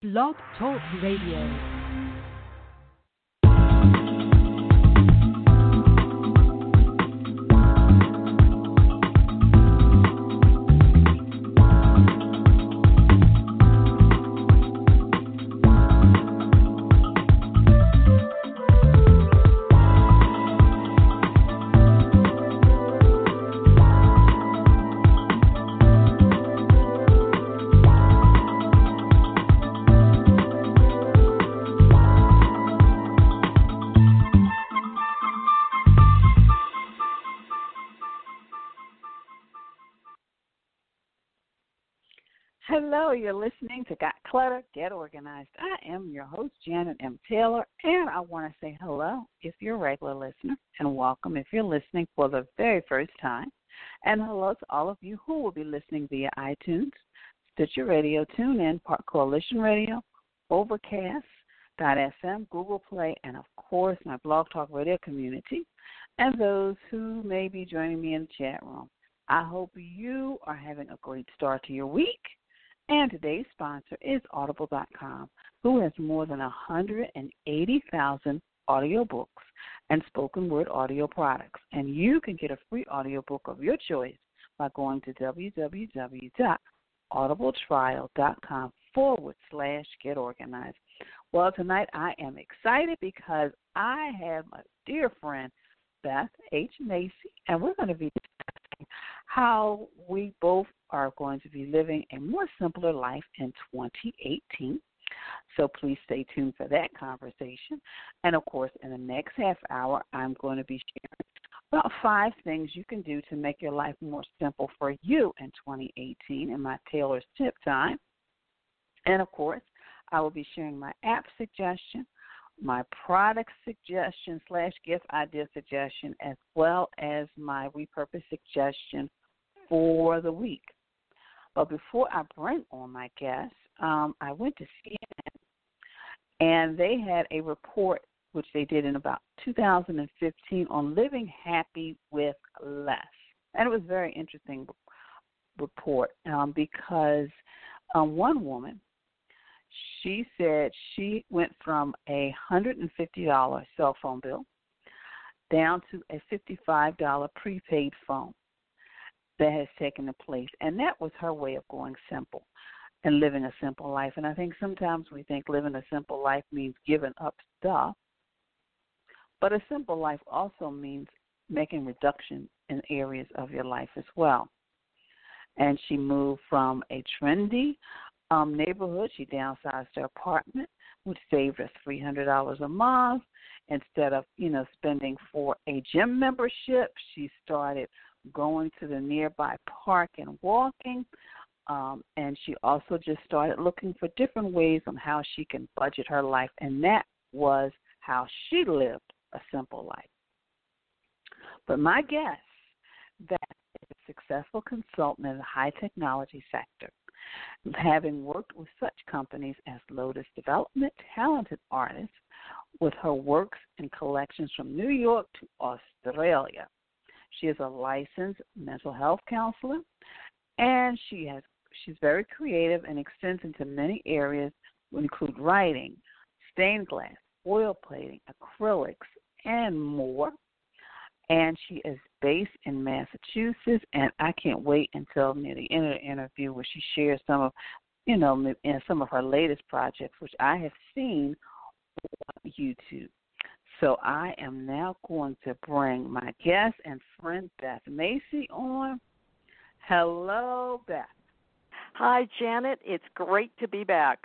Blog Talk Radio. You're listening to Got Clutter, Get Organized. I am your host, Janet M. Taylor, and I want to say hello if you're a regular listener, and welcome if you're listening for the very first time. And hello to all of you who will be listening via iTunes, Stitcher Radio, TuneIn, Park Coalition Radio, Overcast, FM, Google Play, and of course my Blog Talk Radio community, and those who may be joining me in the chat room. I hope you are having a great start to your week and today's sponsor is Audible.com, who has more than 180,000 audiobooks and spoken word audio products. And you can get a free audiobook of your choice by going to www.audibletrial.com forward slash get organized. Well, tonight I am excited because I have my dear friend Beth H. Macy, and we're going to be how we both are going to be living a more simpler life in 2018. So please stay tuned for that conversation. And of course, in the next half hour, I'm going to be sharing about five things you can do to make your life more simple for you in 2018 in my Taylor's Tip Time. And of course, I will be sharing my app suggestion, my product suggestion slash gift idea suggestion, as well as my repurpose suggestion for the week. But before I bring on my guest, um, I went to CNN and they had a report which they did in about 2015 on living happy with less. And it was a very interesting report um, because um, one woman, she said she went from a $150 cell phone bill down to a $55 prepaid phone that has taken place. And that was her way of going simple and living a simple life. And I think sometimes we think living a simple life means giving up stuff. But a simple life also means making reduction in areas of your life as well. And she moved from a trendy um, neighborhood. She downsized her apartment, which saved her three hundred dollars a month. Instead of you know spending for a gym membership, she started going to the nearby park and walking. Um, and she also just started looking for different ways on how she can budget her life, and that was how she lived a simple life. But my guess that a successful consultant in the high technology sector, having worked with such companies as Lotus Development, talented artists, with her works and collections from New York to Australia. She is a licensed mental health counselor, and she has she's very creative and extends into many areas, include writing, stained glass, oil plating, acrylics, and more. And she is based in Massachusetts, and I can't wait until near the end of the interview where she shares some of, you know, some of her latest projects, which I have seen on YouTube. So I am now going to bring my guest and friend Beth Macy on. Hello, Beth. Hi, Janet. It's great to be back.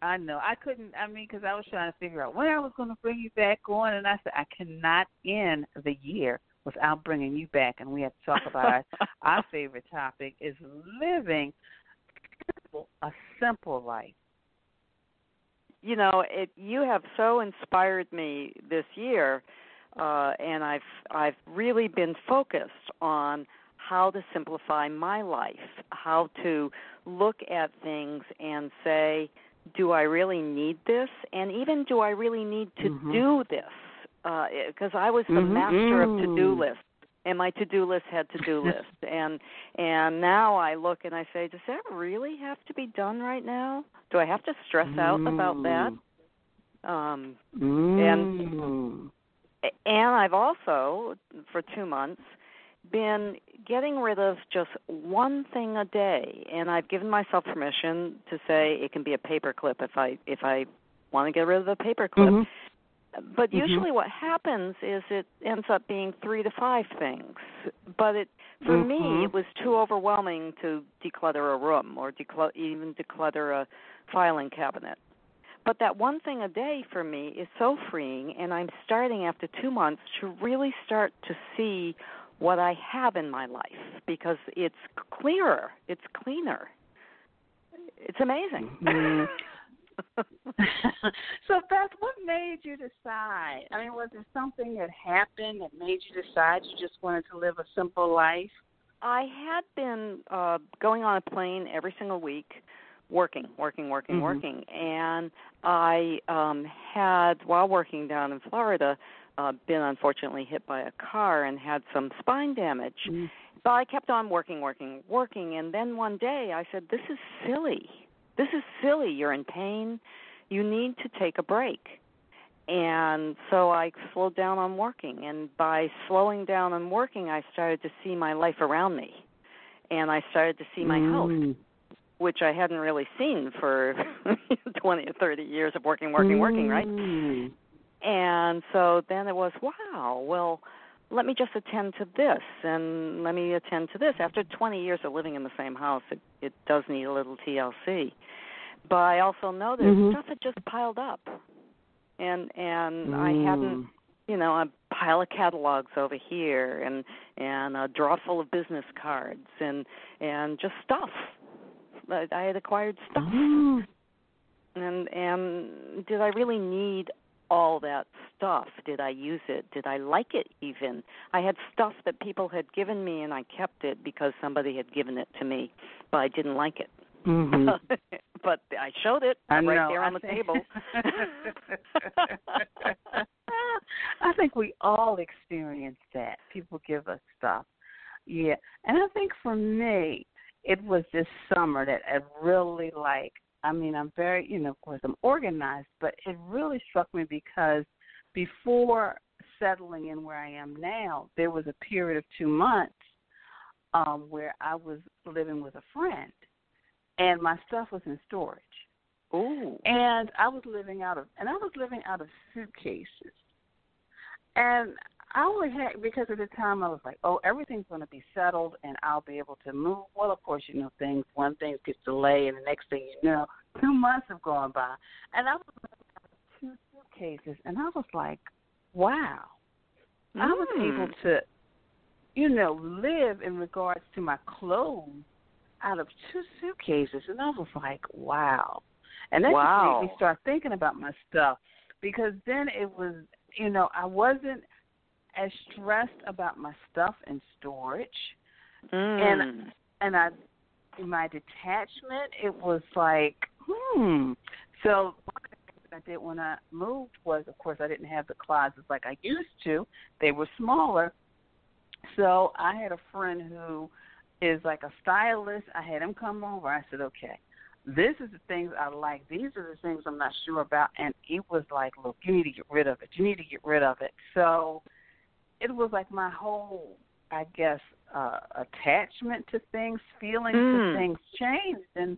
I know. I couldn't, I mean, because I was trying to figure out when I was going to bring you back on, and I said, I cannot end the year without bringing you back. And we have to talk about our, our favorite topic is living a simple life you know, it you have so inspired me this year, uh, and I've I've really been focused on how to simplify my life, how to look at things and say, do I really need this, and even do I really need to mm-hmm. do this? Because uh, I was the mm-hmm. master of to do mm. lists and my to-do list had to-do list. And and now I look and I say does that really have to be done right now? Do I have to stress mm. out about that? Um mm. and and I've also for 2 months been getting rid of just one thing a day. And I've given myself permission to say it can be a paper clip if I if I want to get rid of a paper clip mm-hmm but mm-hmm. usually what happens is it ends up being three to five things but it for mm-hmm. me it was too overwhelming to declutter a room or decl- even declutter a filing cabinet but that one thing a day for me is so freeing and i'm starting after two months to really start to see what i have in my life because it's clearer it's cleaner it's amazing mm-hmm. so Beth, what made you decide? I mean, was there something that happened that made you decide you just wanted to live a simple life? I had been uh going on a plane every single week working, working, working, mm-hmm. working. And I um had while working down in Florida uh been unfortunately hit by a car and had some spine damage. Mm-hmm. But I kept on working, working, working and then one day I said this is silly this is silly. You're in pain. You need to take a break. And so I slowed down on working. And by slowing down on working, I started to see my life around me. And I started to see my mm. house, which I hadn't really seen for 20 or 30 years of working, working, working, right? Mm. And so then it was, wow, well, let me just attend to this and let me attend to this. After 20 years of living in the same house, it, it does need a little TLC. But I also know that mm-hmm. stuff had just piled up, and and mm. I hadn't, you know, a pile of catalogs over here, and and a drawer full of business cards, and and just stuff. I, I had acquired stuff, mm. and and did I really need all that stuff. Did I use it? Did I like it even? I had stuff that people had given me and I kept it because somebody had given it to me, but I didn't like it. Mm-hmm. but I showed it I right know, there on I the think... table. I think we all experience that. People give us stuff. Yeah. And I think for me, it was this summer that I really like I mean, I'm very, you know, of course, I'm organized, but it really struck me because before settling in where I am now, there was a period of two months um, where I was living with a friend, and my stuff was in storage. Ooh. And I was living out of, and I was living out of suitcases, and I only had because at the time I was like, oh, everything's going to be settled and I'll be able to move. Well, of course, you know things. One thing gets delayed, and the next thing you know, two months have gone by, and I was two suitcases, and I was like, wow, mm. I was able to, you know, live in regards to my clothes out of two suitcases, and I was like, wow, and that wow. just made me start thinking about my stuff because then it was, you know, I wasn't as stressed about my stuff in storage, mm. and and I my detachment it was like hmm. So one of the things I did when I moved was, of course, I didn't have the closets like I used to. They were smaller, so I had a friend who is like a stylist. I had him come over. I said, okay. This is the things I like. These are the things I'm not sure about. And he was like, look, you need to get rid of it. You need to get rid of it. So it was like my whole, I guess, uh, attachment to things, feelings mm. to things changed, and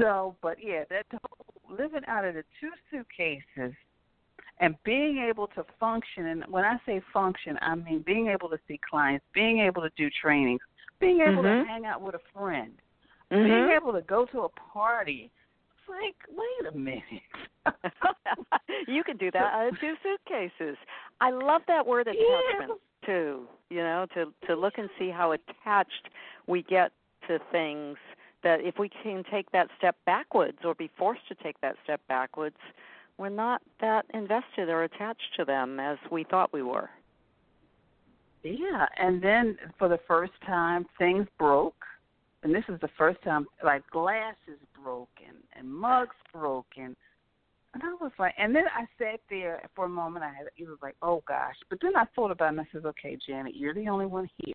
so. But yeah, that whole, living out of the two suitcases and being able to function. And when I say function, I mean being able to see clients, being able to do trainings, being able mm-hmm. to hang out with a friend, mm-hmm. being able to go to a party. Like, wait a minute. you can do that out of two suitcases. I love that word attachment yeah. too. You know, to to look and see how attached we get to things. That if we can take that step backwards or be forced to take that step backwards, we're not that invested or attached to them as we thought we were. Yeah, and then for the first time, things broke, and this is the first time like glasses broken and mugs broken And I was like, and then I sat there for a moment. I had, it was like, oh gosh. But then I thought about it and I said, okay, Janet, you're the only one here.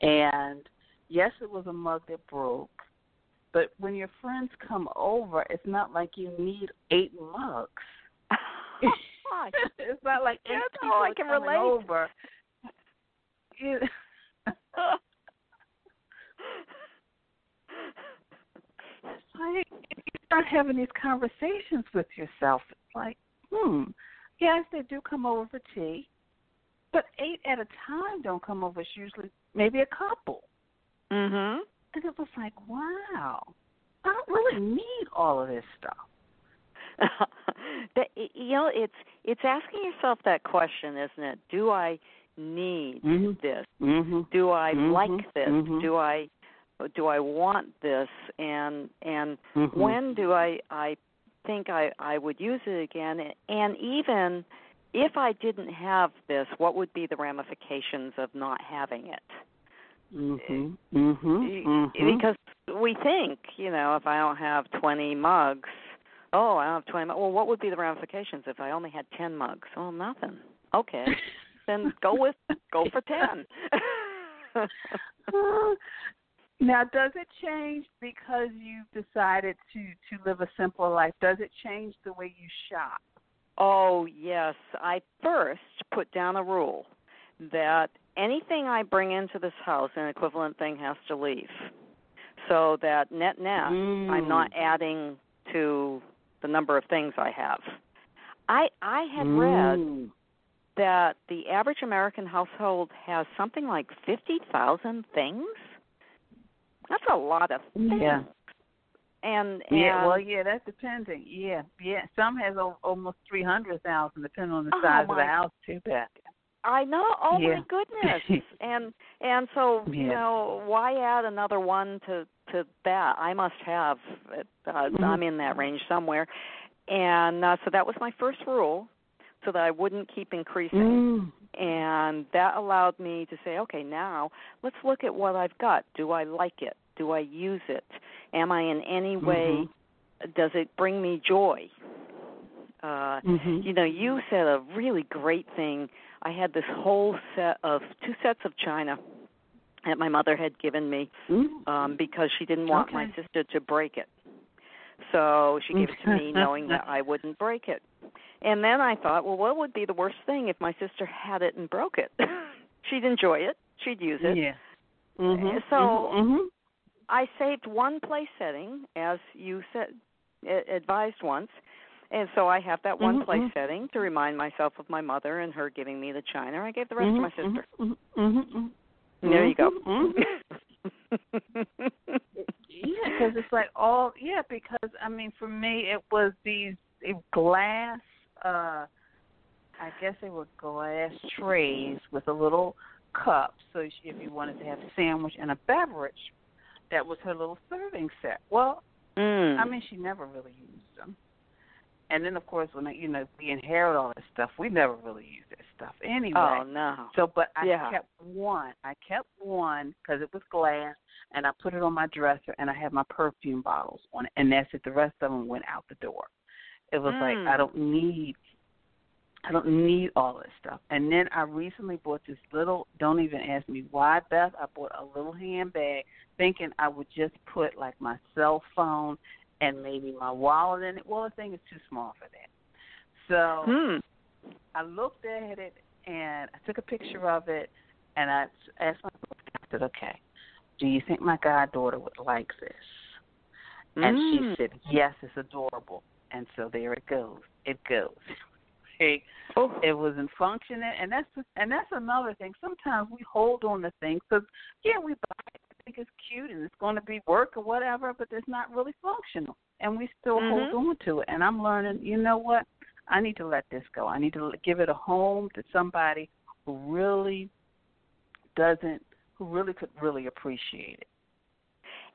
And yes, it was a mug that broke. But when your friends come over, it's not like you need eight mugs. it's not like eight That's people how I can relate. over. like you start having these conversations with yourself. It's like, hmm, yes, they do come over for tea, but eight at a time don't come over. It's usually maybe a couple. mhm. And it was like, wow, I don't really need all of this stuff. that you know it's it's asking yourself that question isn't it do i need Mhm. this Mm-hmm. do i Mhm. like this Mhm. do i do i want this and and Mhm. when do i i think i i would use it again and even if i didn't have this what would be the ramifications of not having it Mhm. Mhm. Because we think, you know, if I don't have 20 mugs, oh, I don't have 20 mugs. Well, what would be the ramifications if I only had 10 mugs? Oh, nothing. Okay. then go with go for 10. Now, does it change because you've decided to to live a simpler life? Does it change the way you shop? oh, yes. I first put down a rule that anything I bring into this house, an equivalent thing has to leave. So that net net, I'm not Mm. adding to the number of things I have. I I had read Mm. that the average American household has something like 50,000 things. That's a lot of things. Yeah. And, and Yeah, well, yeah, that's depending. Yeah, yeah. Some has o- almost three hundred thousand, depending on the Oh, size of the house, too. Beth. I know. Oh Yeah. my goodness. and and so you know why add another one to to that? I must have. Uh, Mhm. I'm in that range somewhere. And uh, so that was my first rule, so that I wouldn't keep increasing. Mm. and that allowed me to say okay now let's look at what i've got do i like it do i use it am i in any way does it bring me joy uh Mhm. you know you said a really great thing i had this whole set of two sets of china that my mother had given me Mm. um because she didn't want my sister to break it so she gave it to me knowing that I wouldn't break it. And then I thought, well, what would be the worst thing if my sister had it and broke it? She'd enjoy it. She'd use it. Yeah. Mhm. So- Mhm. I saved one place setting, as you said, advised once, and so I have that one Mhm, place mhm. setting to remind myself of my mother and her giving me the china. I gave the rest to my Mhm, sister. There you go. Yeah, because it's like all yeah. Because I mean, for me, it was these eh, glass. Uh I guess they were glass trays with a little cup. So if you wanted to have a sandwich and a beverage, that was her little serving set. Well, mm. I mean, she never really used them. And then, of course, when I, you know we inherit all this stuff, we never really use that stuff anyway. oh no. So, but I Yeah. kept one. I kept one because it was glass, and I put it on my dresser, and I had my perfume bottles on it, and that's it. The rest of them went out the door. It was like Mm. I don't need, I don't need all this stuff. And then I recently bought this little. Don't even ask me why, Beth. I bought a little handbag, thinking I would just put like my cell phone and maybe my wallet in it. Well, the thing is too small for that. So. Hmm. I looked at it and I took a picture of it and I asked my I said, Okay, do you think my goddaughter would like this? And Mm. she said, Yes, it's adorable. And so there it goes. It goes. Hey, Oh. it wasn't functioning, and that's and that's another thing. Sometimes we hold on to things because yeah, we buy it, I think it's cute and it's going to be work or whatever, but it's not really functional, and we still Mhm. hold on to it. And I'm learning, you know what? I need to let this go. I need to give it a home to somebody who really doesn't, who really could really appreciate it.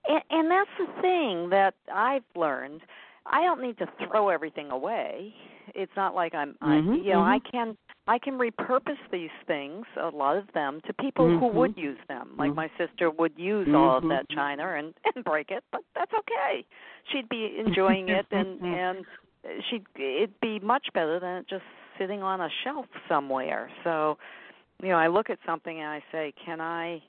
And, and that's the thing that I've learned. I don't need to throw everything away. It's not like I'm, Mhm, I, you know, mhm. I can I can repurpose these things, a lot of them, to people who Mhm. would use them. Like my sister would use all of that china and and break it, but that's okay. She'd be enjoying it and and she'd it'd be much better than it just sitting on a shelf somewhere. So, you know, I look at something and I say, can I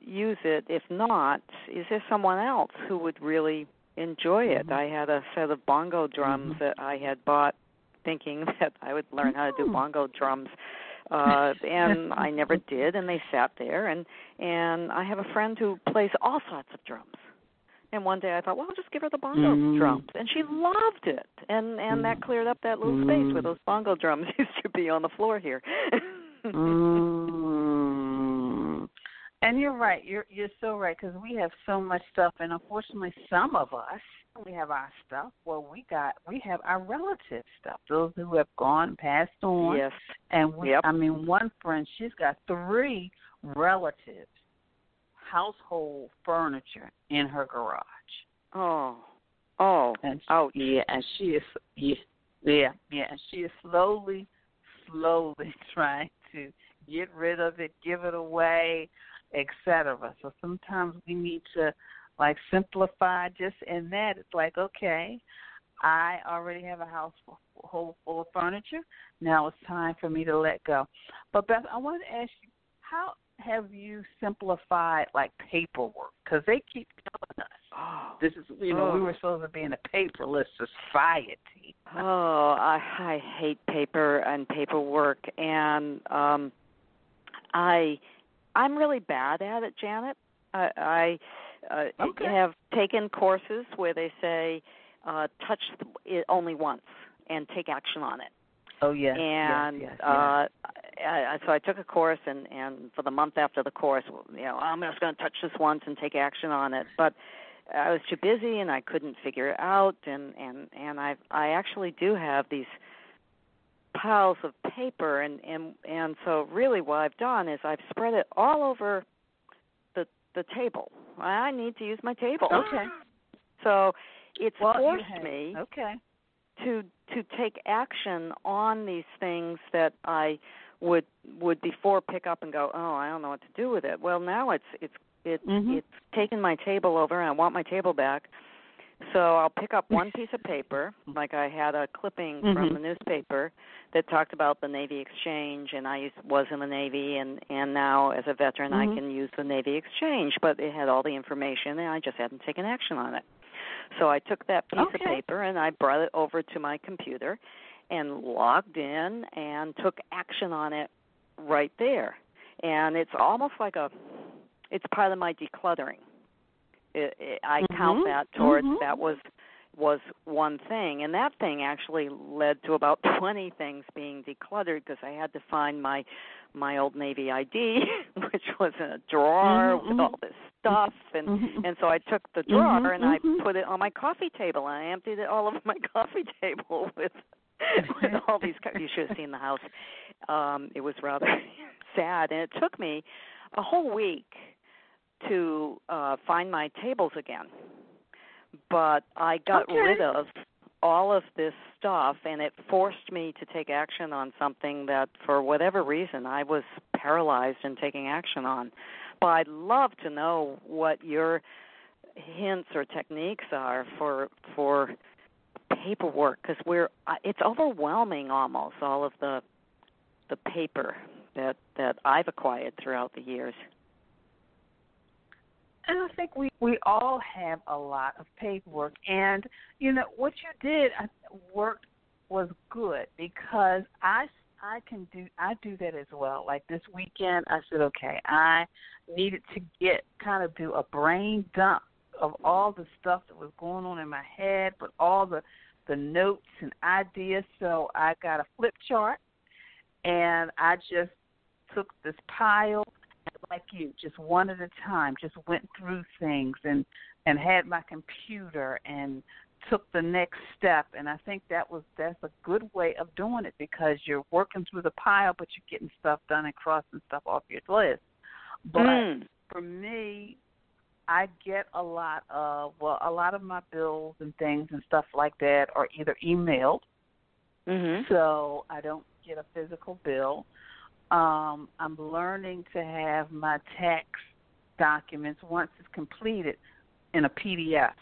use it? If not, is there someone else who would really enjoy it? Mm-hmm. I had a set of bongo drums Mm-hmm. that I had bought thinking that I would learn how to do Mm. bongo drums. Uh and I never did and they sat there and and I have a friend who plays all sorts of drums. And one day I thought, well, I'll just give her the bongo Mm. drums, and she loved it. And and that cleared up that little space where Mm. those bongo drums used to be on the floor here. And you're right. You're you're so right because we have so much stuff, and unfortunately, some of us we have our stuff. Well, we got we have our relative stuff. Those who have gone passed on. yes. And we, Yep. I mean, one friend, she's got three relatives, household furniture in her garage. Oh. Oh. And Ouch. yeah, and she is yeah, yeah, yeah, and she is slowly, slowly trying to get rid of it, give it away, etc. So sometimes we need to like simplify just in that. It's like, okay, I already have a house full, full of furniture. Now it's time for me to let go. But Beth, I wanted to ask you, how have you simplified like paperwork? Because they keep telling us Oh. this is, you know, we Oh. were supposed to be in a paperless society. Oh, I I hate paper and paperwork and um I I'm really bad at it, Janet. I I uh, Okay. have taken courses where they say uh touch it only once and take action on it. Oh yes, and yes, yes, uh I, I so I took a course and and for the month after the course, you know, I'm just going to touch this once and take action on it. But I was too busy and I couldn't figure it out and and and I I actually do have these piles of paper and and and so really what I've done is I've spread it all over the the table. I need to use my table. Okay. So it's well, forced have- me Okay. to to take action on these things that I would would before pick up and go, oh, I don't know what to do with it. Well, now it's it's it Mhm. it's taken my table over, and I want my table back. So I'll pick up one piece of paper, like I had a clipping Mhm. from the newspaper that talked about the Navy Exchange, and I used, was in the Navy, and and now as a veteran Mhm. I can use the Navy Exchange, but it had all the information, and I just hadn't taken action on it. So I took that piece Okay. of paper and I brought it over to my computer and logged in and took action on it right there. And it's almost like a it's part of my decluttering. It, it, I count Mhm. that towards Mhm. that was was one thing and that thing actually led to about 20 things being decluttered because I had to find my my old Navy ID which was in a drawer Mhm, with all this stuff and Mhm. and so I took the drawer Mhm, and I mhm. put it on my coffee table and I emptied it all over my coffee table with with all these co- you should have seen the house. Um it was rather sad and it took me a whole week to uh find my tables again. But I got Okay. rid of all of this stuff and it forced me to take action on something that for whatever reason I was paralyzed in taking action on. But I'd love to know what your hints or techniques are for for paperwork because we're uh, it's overwhelming almost all of the the paper that that I've acquired throughout the years. And I think we we all have a lot of paperwork, and you know what you did worked was good because I I can do I do that as well. Like this weekend, I said, okay, I needed to get kind of do a brain dump of all the stuff that was going on in my head, but all the the notes and ideas. So I got a flip chart, and I just took this pile like you, just one at a time, just went through things and and had my computer and took the next step and I think that was that's a good way of doing it because you're working through the pile but you're getting stuff done and crossing stuff off your list. But Mm. for me I get a lot of well, a lot of my bills and things and stuff like that are either emailed Mhm. so I don't get a physical bill. Um, I'm learning to have my tax documents once it's completed in a PDF.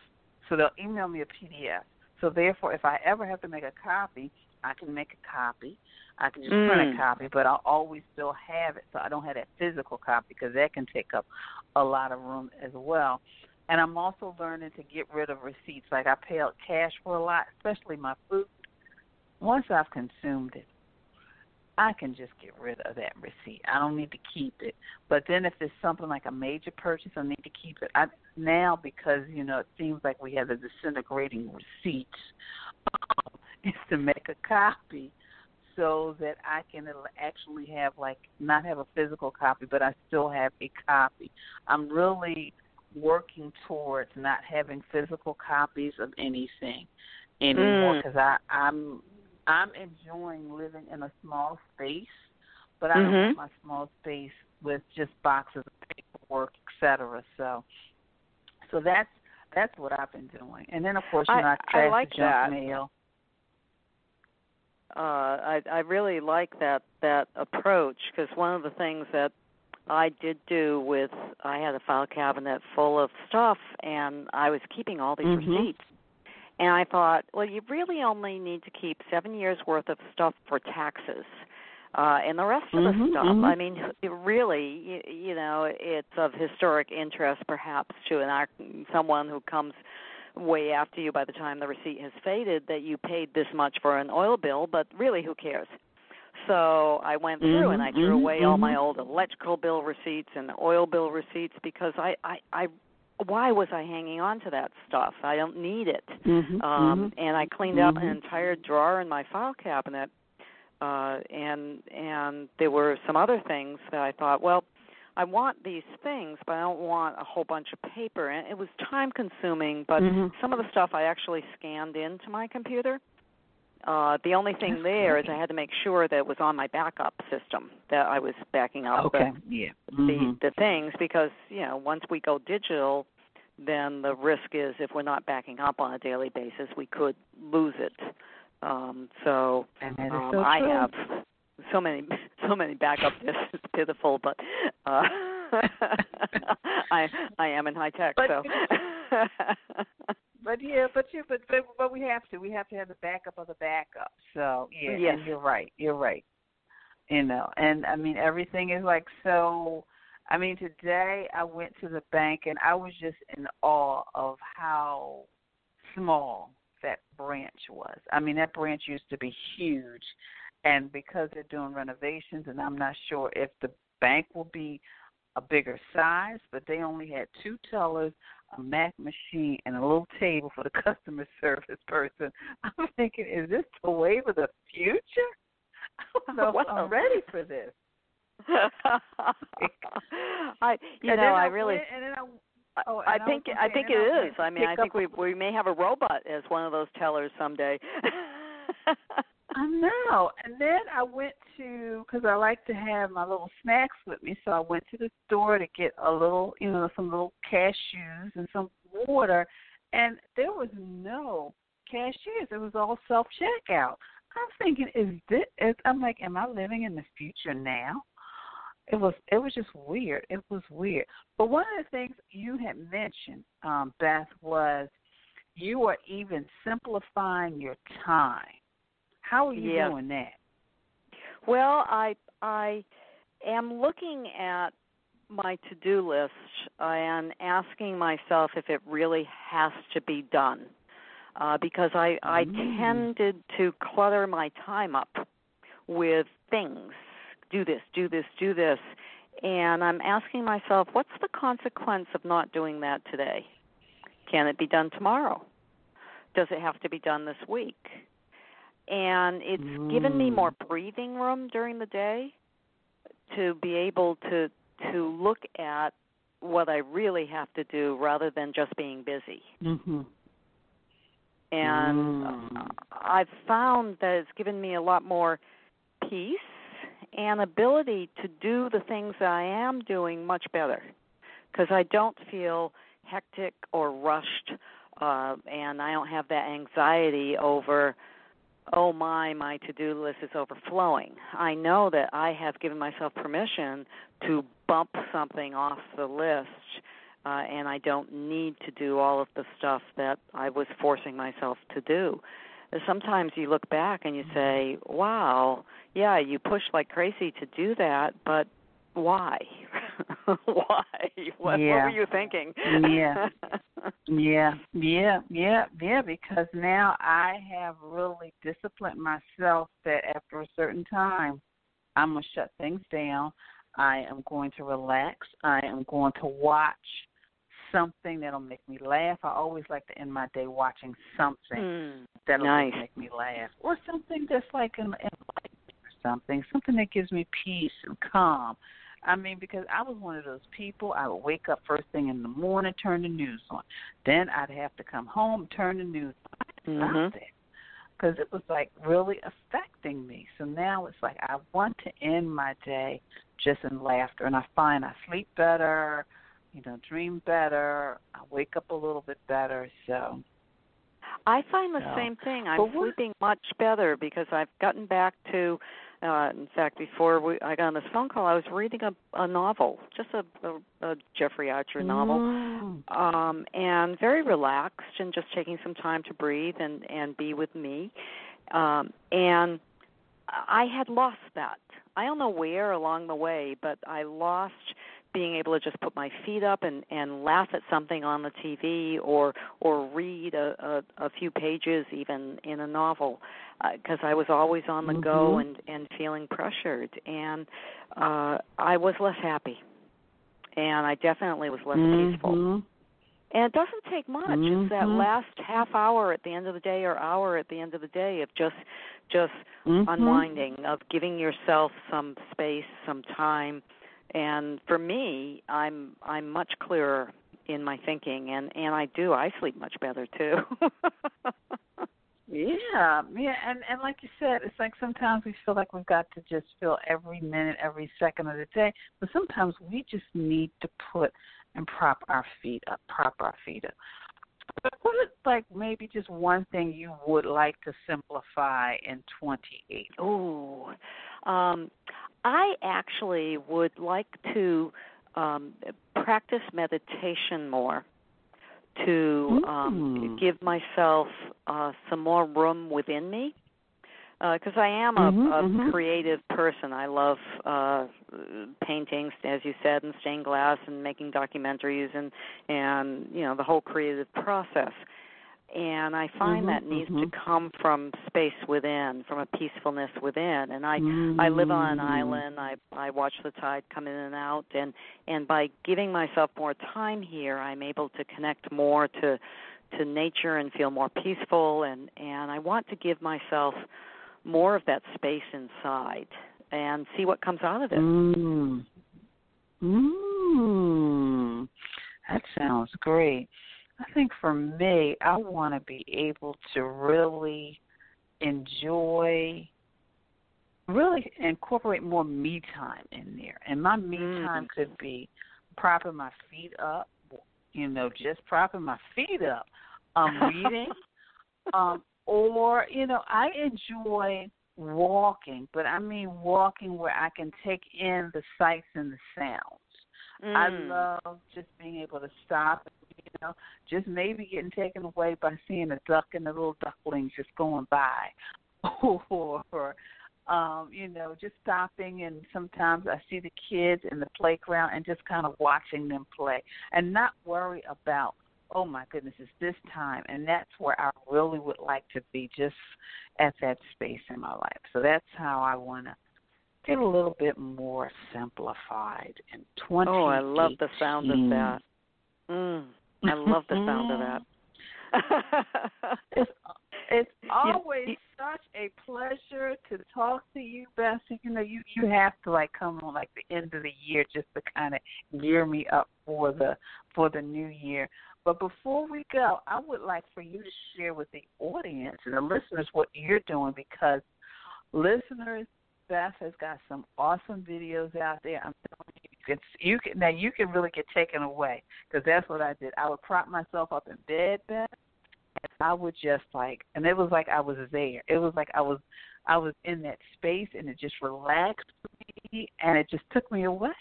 So they'll email me a PDF. So therefore, if I ever have to make a copy, I can make a copy. I can just mm. print a copy, but I'll always still have it, so I don't have that physical copy because that can take up a lot of room as well. And I'm also learning to get rid of receipts. Like I pay out cash for a lot, especially my food. Once I've consumed it, I can just get rid of that receipt. I don't need to keep it. But then if it's something like a major purchase, I need to keep it. I now because you know it seems like we have a disintegrating receipt. um, is to make a copy so that I can actually have like not have a physical copy, but I still have a copy. I'm really working towards not having physical copies of anything anymore because mm. I I'm I'm enjoying living in a small space, but I don't mm-hmm. want my small space with just boxes of paperwork, etc. So, so that's that's what I've been doing. And then of course, you know, I, I, I like the junk that. mail. Uh, I I really like that that approach because one of the things that I did do with I had a file cabinet full of stuff and I was keeping all these mm-hmm. receipts and I thought, well, you really only need to keep seven years worth of stuff for taxes. Uh, and the rest of mm-hmm, the stuff, mm-hmm. I mean, really, you, you know, it's of historic interest perhaps to an someone who comes way after you by the time the receipt has faded that you paid this much for an oil bill, but really, who cares? So I went through mm-hmm, and I threw mm-hmm, away all my mm-hmm. old electrical bill receipts and oil bill receipts because I I I why was I hanging on to that stuff? I don't need it. Mm-hmm, um mm-hmm, and I cleaned mm-hmm. out an entire drawer in my file cabinet uh and and there were some other things that I thought, well, I want these things, but I don't want a whole bunch of paper. And it was time consuming, but mm-hmm. some of the stuff I actually scanned into my computer. Uh, the only thing That's there great. is I had to make sure that it was on my backup system that I was backing up okay. the, yeah. mm-hmm. the the things because you know once we go digital, then the risk is if we're not backing up on a daily basis, we could lose it. Um, so, um, so I have so many so many backup disks. It's pitiful, but uh, I I am in high tech, but, so. but yeah, but you but, but but we have to we have to have the backup of the backup. So yeah, yes. you're right. You're right. You know, and I mean everything is like so I mean, today I went to the bank and I was just in awe of how small that branch was. I mean, that branch used to be huge. And because they're doing renovations, and I'm not sure if the bank will be a bigger size, but they only had two tellers, a Mac machine, and a little table for the customer service person. I'm thinking, is this the wave of the future? I don't know if I'm ready for this. I you and know I, I really and then I, oh, I and think I, I think it is. I, I mean, I think we we may have a robot as one of those tellers someday. I know. And then I went to because I like to have my little snacks with me, so I went to the store to get a little, you know, some little cashews and some water, and there was no cashiers. It was all self checkout. I'm thinking, is this? Is, I'm like, am I living in the future now? it was it was just weird. It was weird. But one of the things you had mentioned, um, Beth, was you are even simplifying your time. How are you yes. doing that? Well, I I am looking at my to-do list and asking myself if it really has to be done. Uh, because I I mm. tended to clutter my time up with things do this, do this, do this. And I'm asking myself, what's the consequence of not doing that today? Can it be done tomorrow? Does it have to be done this week? And it's mm. given me more breathing room during the day to be able to to look at what I really have to do rather than just being busy. Mm-hmm. And mm. I've found that it's given me a lot more peace and ability to do the things that I am doing much better because I don't feel hectic or rushed uh and I don't have that anxiety over oh my my to-do list is overflowing. I know that I have given myself permission to bump something off the list uh, and I don't need to do all of the stuff that I was forcing myself to do. Sometimes you look back and you say, "Wow, yeah, you pushed like crazy to do that, but why? why? What, yeah. what were you thinking?" yeah, yeah, yeah, yeah, yeah. Because now I have really disciplined myself that after a certain time, I'm gonna shut things down. I am going to relax. I am going to watch something that'll make me laugh. I always like to end my day watching something mm, that'll nice. make me laugh, or something that's like an enlightening or something, something that gives me peace and calm. I mean, because I was one of those people. I would wake up first thing in the morning, turn the news on. Then I'd have to come home, turn the news on. Mm-hmm. Because it was like really affecting me. So now it's like I want to end my day just in laughter, and I find I sleep better you know, dream better. I wake up a little bit better. So I find the so. same thing. I'm sleeping much better because I've gotten back to. Uh, in fact, before we, I got on this phone call, I was reading a, a novel, just a, a, a Jeffrey Archer novel, Mm. um, and very relaxed and just taking some time to breathe and and be with me. Um, and I had lost that. I don't know where along the way, but I lost being able to just put my feet up and and laugh at something on the TV or or read a a, a few pages even in a novel because uh, I was always on the go Mhm. and and feeling pressured and uh I was less happy and I definitely was less peaceful Mhm. and it doesn't take much. It's that Mhm. last half hour at the end of the day or hour at the end of the day of just just Mhm. unwinding, of giving yourself some space, some time. And for me, I'm I'm much clearer in my thinking and and I do I sleep much better too. Yeah, yeah, and and like you said, it's like sometimes we feel like we've got to just fill every minute, every second of the day, but sometimes we just need to put and prop our feet up, prop our feet up. But what is like maybe just one thing you would like to simplify in 28? Ooh. Um I actually would like to um practice meditation more to um Mm. give myself uh some more room within me because I am a, Mhm, a mhm. creative person. I love uh paintings, as you said, and stained glass, and making documentaries, and and you know the whole creative process. And I find Mhm, that needs to mhm. come from space within, from a peacefulness within. And I I live on an Mm. island. I I watch the tide come in and out, and and by giving myself more time here, I'm able to connect more to to nature and feel more peaceful. And and I want to give myself more of that space inside and see what comes out of it. Mm. Mm. That sounds great. I think for me, I want to be able to really enjoy, really incorporate more me time in there. And my me Mm. time could be propping my feet up, you know, just propping my feet up, I'm reading, um, or you know, I enjoy walking, but I mean walking where I can take in the sights and the sounds. I Mm. love just being able to stop, you know, just maybe getting taken away by seeing a duck and the little ducklings just going by, or um, you know, just stopping and sometimes I see the kids in the playground and just kind of watching them play and not worry about oh my goodness, it's this time and that's where I really would like to be just at that space in my life. So that's how I wanna get a little bit more simplified in twenty. Oh, I love the sound of that. Mm. I love the sound of that. It's it's always you- such a pleasure to talk to you, Bessie. You know, you you have to like come on like the end of the year just to kind of gear me up for the for the new year. But before we go, I would like for you to share with the audience and the listeners what you're doing because listeners, Beth has got some awesome videos out there. I'm telling you, you can, you can now you can really get taken away because that's what I did. I would prop myself up in bed, Beth, and I would just like, and it was like I was there. It was like I was, I was in that space, and it just relaxed me, and it just took me away.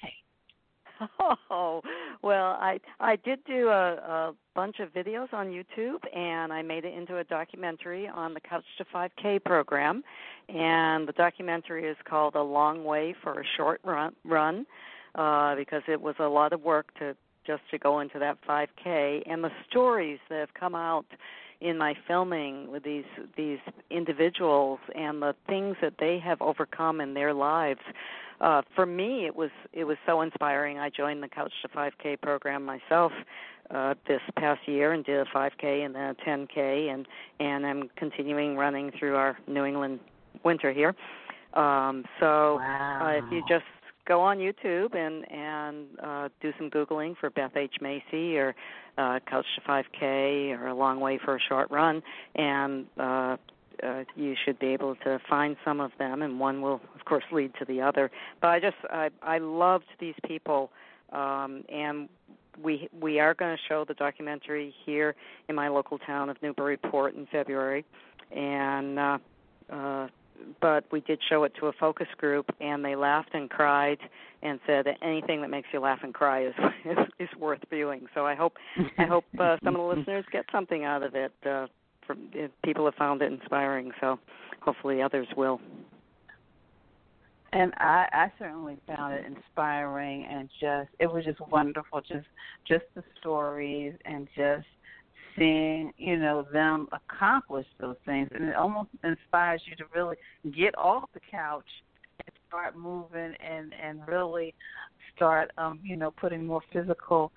Oh well, I I did do a, a bunch of videos on YouTube, and I made it into a documentary on the Couch to 5K program, and the documentary is called "A Long Way for a Short Run," run uh, because it was a lot of work to just to go into that 5K, and the stories that have come out in my filming with these these individuals and the things that they have overcome in their lives uh for me it was it was so inspiring. I joined the couch to 5k program myself uh this past year and did a 5k and then a 10k and and i'm continuing running through our new england winter here. Um so wow. uh, if you just go on YouTube and and uh, do some googling for Beth H. Macy or uh, Couch to 5K or A Long Way for a Short Run, and uh, uh, you should be able to find some of them, and one will of course lead to the other. But I just I I loved these people, um, and we we are going to show the documentary here in my local town of Newburyport in February, and. Uh, uh, but we did show it to a focus group and they laughed and cried and said that anything that makes you laugh and cry is is, is worth viewing so i hope i hope uh, some of the listeners get something out of it uh from people have found it inspiring so hopefully others will and I, I certainly found it inspiring and just it was just wonderful just just the stories and just seeing you know them accomplish those things, and it almost inspires you to really get off the couch and start moving and and really start um you know putting more physical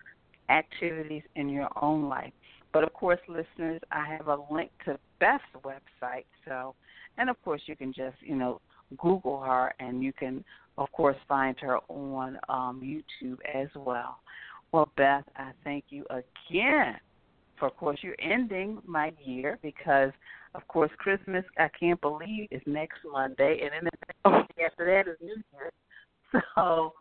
activities in your own life. But of course, listeners, I have a link to Beth's website, so and of course you can just you know Google her, and you can of course find her on um, YouTube as well. Well, Beth, I thank you again for of course you're ending my year because of course Christmas I can't believe is next Monday and then after that is New Year. So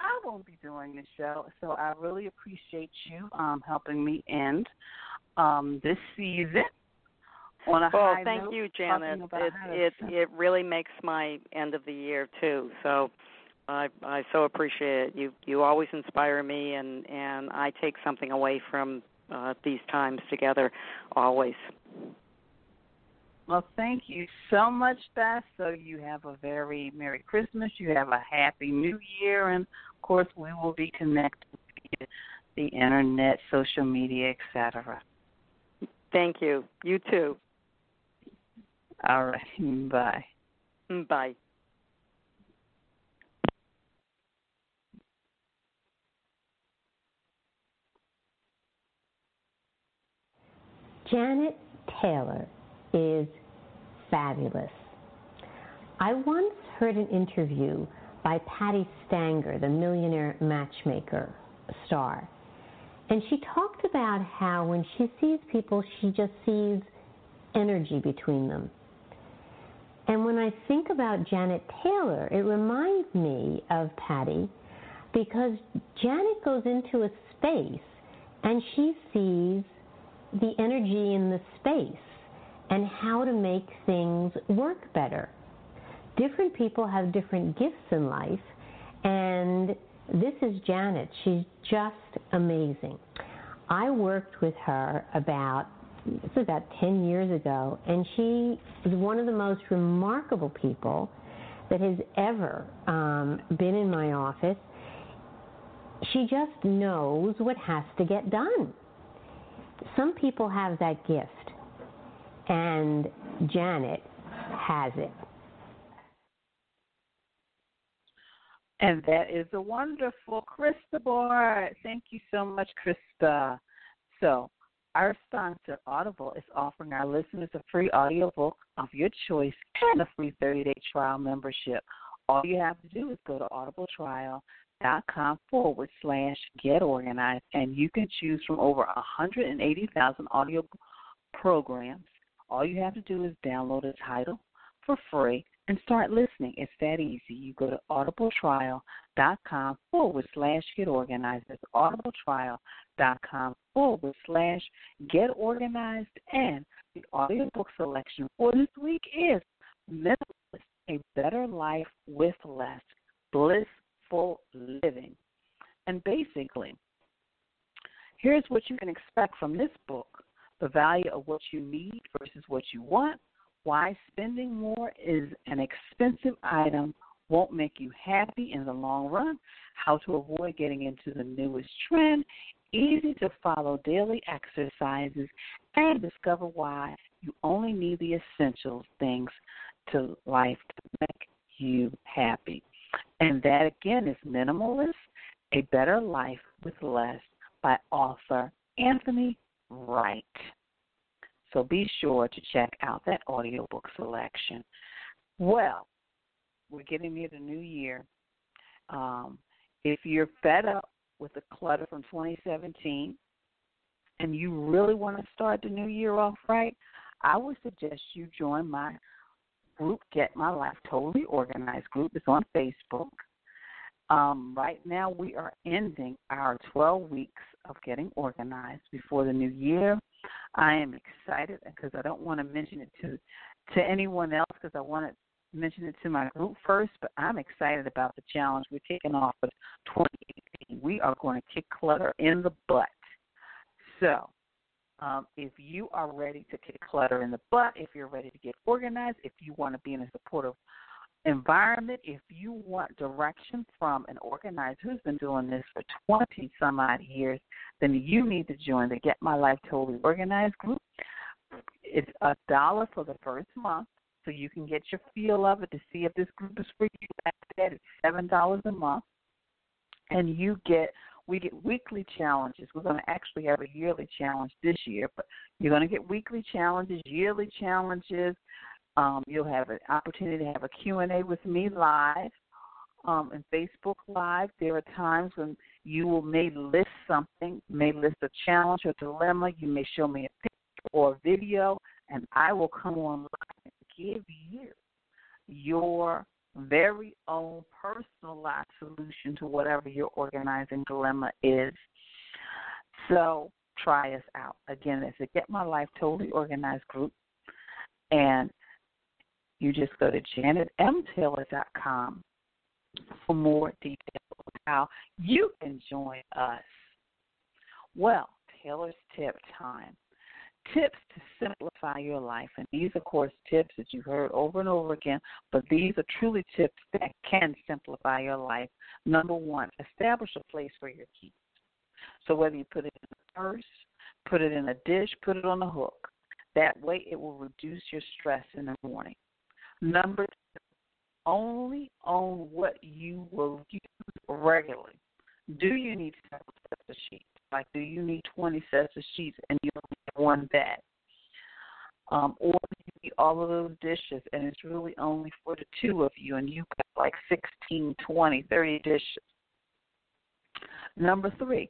I won't be doing the show. So I really appreciate you um helping me end um this season on a well, high thank note, you, Janet. It it it really makes my end of the year too. So I I so appreciate it. You you always inspire me, and and I take something away from uh, these times together always. Well, thank you so much, Beth. So you have a very Merry Christmas. You have a Happy New Year, and of course, we will be connected via the internet, social media, etc. Thank you. You too. All right. Bye. Bye. Janet Taylor is fabulous. I once heard an interview by Patti Stanger, the millionaire matchmaker star, and she talked about how when she sees people, she just sees energy between them. And when I think about Janet Taylor, it reminds me of Patti because Janet goes into a space and she sees the energy in the space and how to make things work better. Different people have different gifts in life, and this is Janet. She's just amazing. I worked with her about this was about 10 years ago, and she is one of the most remarkable people that has ever um, been in my office. She just knows what has to get done some people have that gift, and Janet has it. And that is a wonderful Krista Bart. Thank you so much, Krista. So, our sponsor, Audible, is offering our listeners a free audiobook of your choice and a free 30 day trial membership. All you have to do is go to Audibletrial dot forward slash get organized and you can choose from over 180,000 audio programs. All you have to do is download a title for free and start listening. It's that easy. You go to audibletrial.com forward slash get organized. That's audibletrial.com forward slash get organized. And the audiobook selection for this week is Minimalist, A Better Life with Less. Blissful living. And basically, here's what you can expect from this book the value of what you need versus what you want, why spending more is an expensive item won't make you happy in the long run, how to avoid getting into the newest trend, easy to follow daily exercises, and discover why you only need the essential things to life to make you happy. And that again is Minimalist, A Better Life with Less by author Anthony Wright. So be sure to check out that audiobook selection. Well, we're getting near the new year. Um, if you're fed up with the clutter from 2017 and you really want to start the new year off right, I would suggest you join my group, Get My Life Totally Organized group. It's on Facebook. Um, right now, we are ending our 12 weeks of getting organized before the new year. I am excited because I don't want to mention it to to anyone else because I want to mention it to my group first. But I'm excited about the challenge we're kicking off with 2018. We are going to kick clutter in the butt. So um, if you are ready to kick clutter in the butt, if you're ready to get organized, if you want to be in a supportive environment, if you want direction from an organizer who's been doing this for 20 some odd years, then you need to join the Get My Life Totally Organized group. It's a dollar for the first month, so you can get your feel of it to see if this group is for you. After that, it's seven dollars a month, and you get we get weekly challenges. We're going to actually have a yearly challenge this year, but you're going to get weekly challenges, yearly challenges. Um, you'll have an opportunity to have a Q&A with me live um, and Facebook Live. There are times when you will may list something, may list a challenge or dilemma. You may show me a picture or a video, and I will come on live and give you your very own personalized solution to whatever your organizing dilemma is. So try us out. Again, it's a Get My Life Totally Organized group. And you just go to janetmtaylor.com for more details on how you can join us. Well, Taylor's tip time tips to simplify your life. And these, of course, tips that you've heard over and over again, but these are truly tips that can simplify your life. Number one, establish a place for your keys. So whether you put it in a purse, put it in a dish, put it on a hook. That way it will reduce your stress in the morning. Number two, only own what you will use regularly. Do you need several sets of sheets? Like, do you need 20 sets of sheets and you only have one bed? Um, or you need all of those dishes and it's really only for the two of you and you've got like 16, 20, 30 dishes. Number three,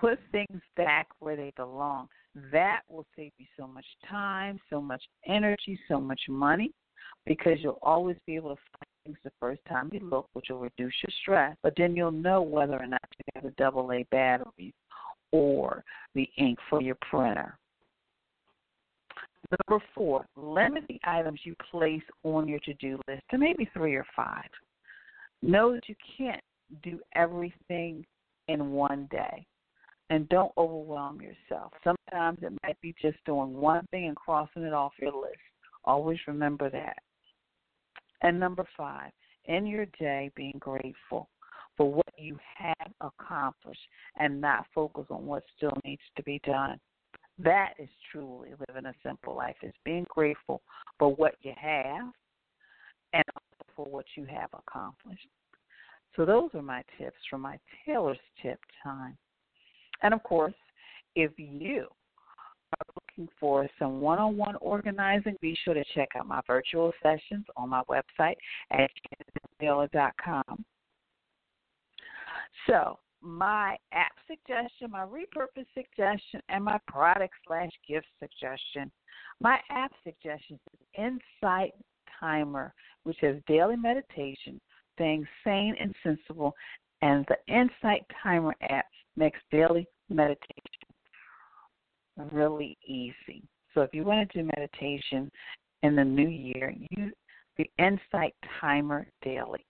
put things back where they belong. That will save you so much time, so much energy, so much money because you'll always be able to find things the first time you look, which will reduce your stress. But then you'll know whether or not you have a double A battery or the ink for your printer. Number four, limit the items you place on your to do list to maybe three or five. Know that you can't do everything in one day. And don't overwhelm yourself. Sometimes it might be just doing one thing and crossing it off your list. Always remember that. And number five, in your day, being grateful for what you have accomplished and not focus on what still needs to be done. That is truly living a simple life. Is being grateful for what you have and for what you have accomplished. So those are my tips from my Taylor's tip time. And of course, if you looking for some one on one organizing, be sure to check out my virtual sessions on my website at com. So, my app suggestion, my repurpose suggestion, and my product slash gift suggestion. My app suggestion is Insight Timer, which has daily meditation, staying sane and sensible, and the Insight Timer app makes daily meditation really easy. So if you want to do meditation in the new year, use the Insight Timer daily.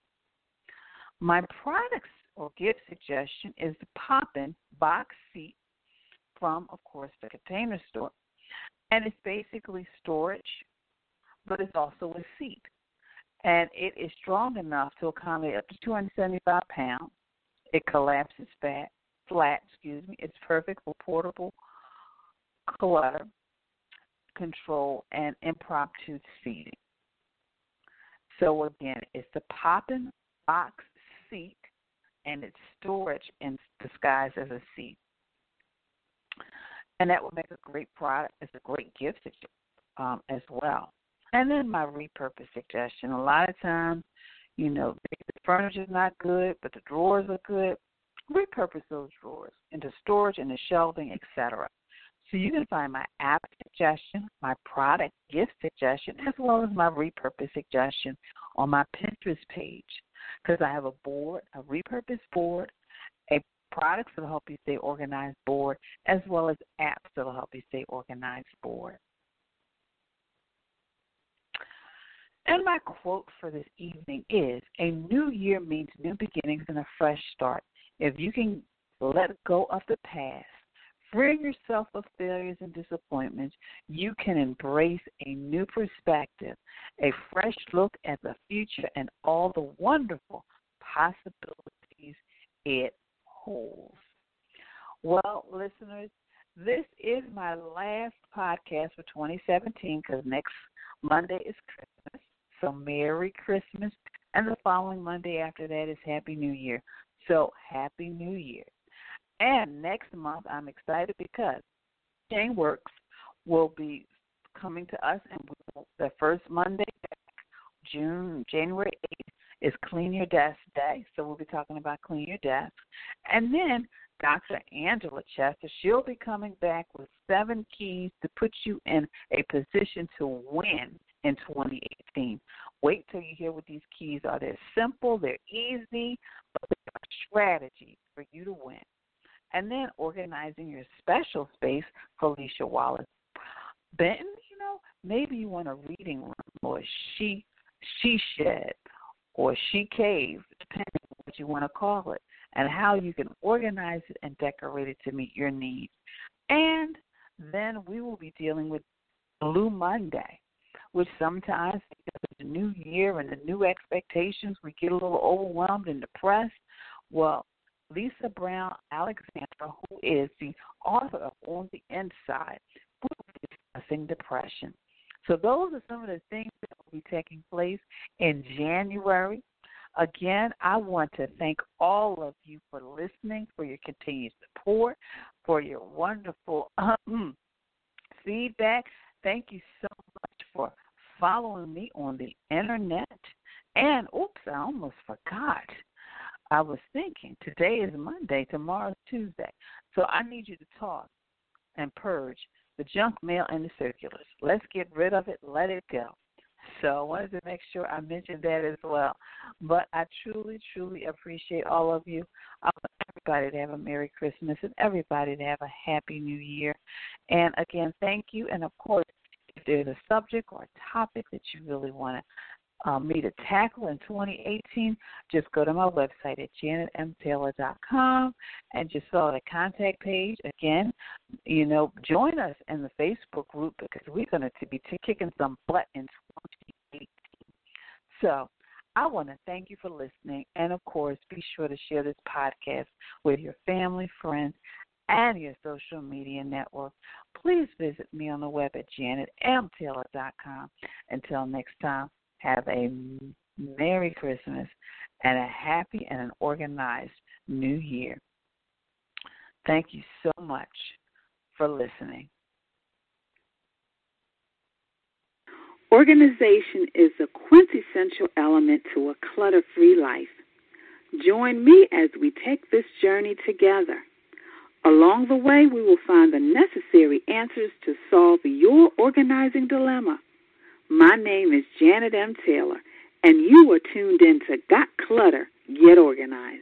My products or gift suggestion is the Poppin box seat from, of course, the container store. And it's basically storage, but it's also a seat. And it is strong enough to accommodate up to 275 pounds. It collapses fat, flat, excuse me. It's perfect for portable clutter control and impromptu seating. So again, it's the Poppin box seat and it's storage in disguise as a seat. And that would make a great product. It's a great gift um, as well. And then my repurpose suggestion. A lot of times, you know, the furniture's not good, but the drawers are good. Repurpose those drawers into storage, into shelving, etc. So you can find my app suggestion, my product gift suggestion, as well as my repurpose suggestion on my Pinterest page. Because I have a board, a repurpose board, a products that'll help you stay organized board, as well as apps that'll help you stay organized board. And my quote for this evening is A new year means new beginnings and a fresh start. If you can let go of the past, free yourself of failures and disappointments, you can embrace a new perspective, a fresh look at the future, and all the wonderful possibilities it holds. Well, listeners, this is my last podcast for 2017 because next Monday is Christmas. So, Merry Christmas. And the following Monday after that is Happy New Year. So, Happy New Year. And next month, I'm excited because Jane Works will be coming to us, and the first Monday, June, January 8th, is Clean Your Desk Day. So we'll be talking about Clean Your Desk. And then Dr. Angela Chester, she'll be coming back with seven keys to put you in a position to win in 2018. Wait till you hear what these keys are. They're simple, they're easy, but they're a strategy for you to win and then organizing your special space Felicia Wallace. Benton, you know, maybe you want a reading room or she she shed or she cave, depending on what you want to call it, and how you can organize it and decorate it to meet your needs. And then we will be dealing with Blue Monday, which sometimes because the new year and the new expectations, we get a little overwhelmed and depressed. Well, Lisa Brown Alexander, who is the author of On the Inside, will be discussing depression. So those are some of the things that will be taking place in January. Again, I want to thank all of you for listening, for your continued support, for your wonderful um, feedback. Thank you so much for following me on the internet. And oops, I almost forgot. I was thinking today is Monday, tomorrow's Tuesday. So I need you to talk and purge the junk mail and the circulars. Let's get rid of it, let it go. So I wanted to make sure I mentioned that as well. But I truly, truly appreciate all of you. I want everybody to have a Merry Christmas and everybody to have a Happy New Year. And again, thank you. And of course, if there's a subject or a topic that you really want to um, me to tackle in 2018, just go to my website at janetmtaylor.com and just fill out a contact page. Again, you know, join us in the Facebook group because we're going to be kicking some butt in 2018. So, I want to thank you for listening, and of course, be sure to share this podcast with your family, friends, and your social media network. Please visit me on the web at janetmtaylor.com. Until next time, have a Merry Christmas and a happy and an organized New Year. Thank you so much for listening. Organization is a quintessential element to a clutter free life. Join me as we take this journey together. Along the way, we will find the necessary answers to solve your organizing dilemma. My name is Janet M. Taylor, and you are tuned in to Got Clutter, Get Organized.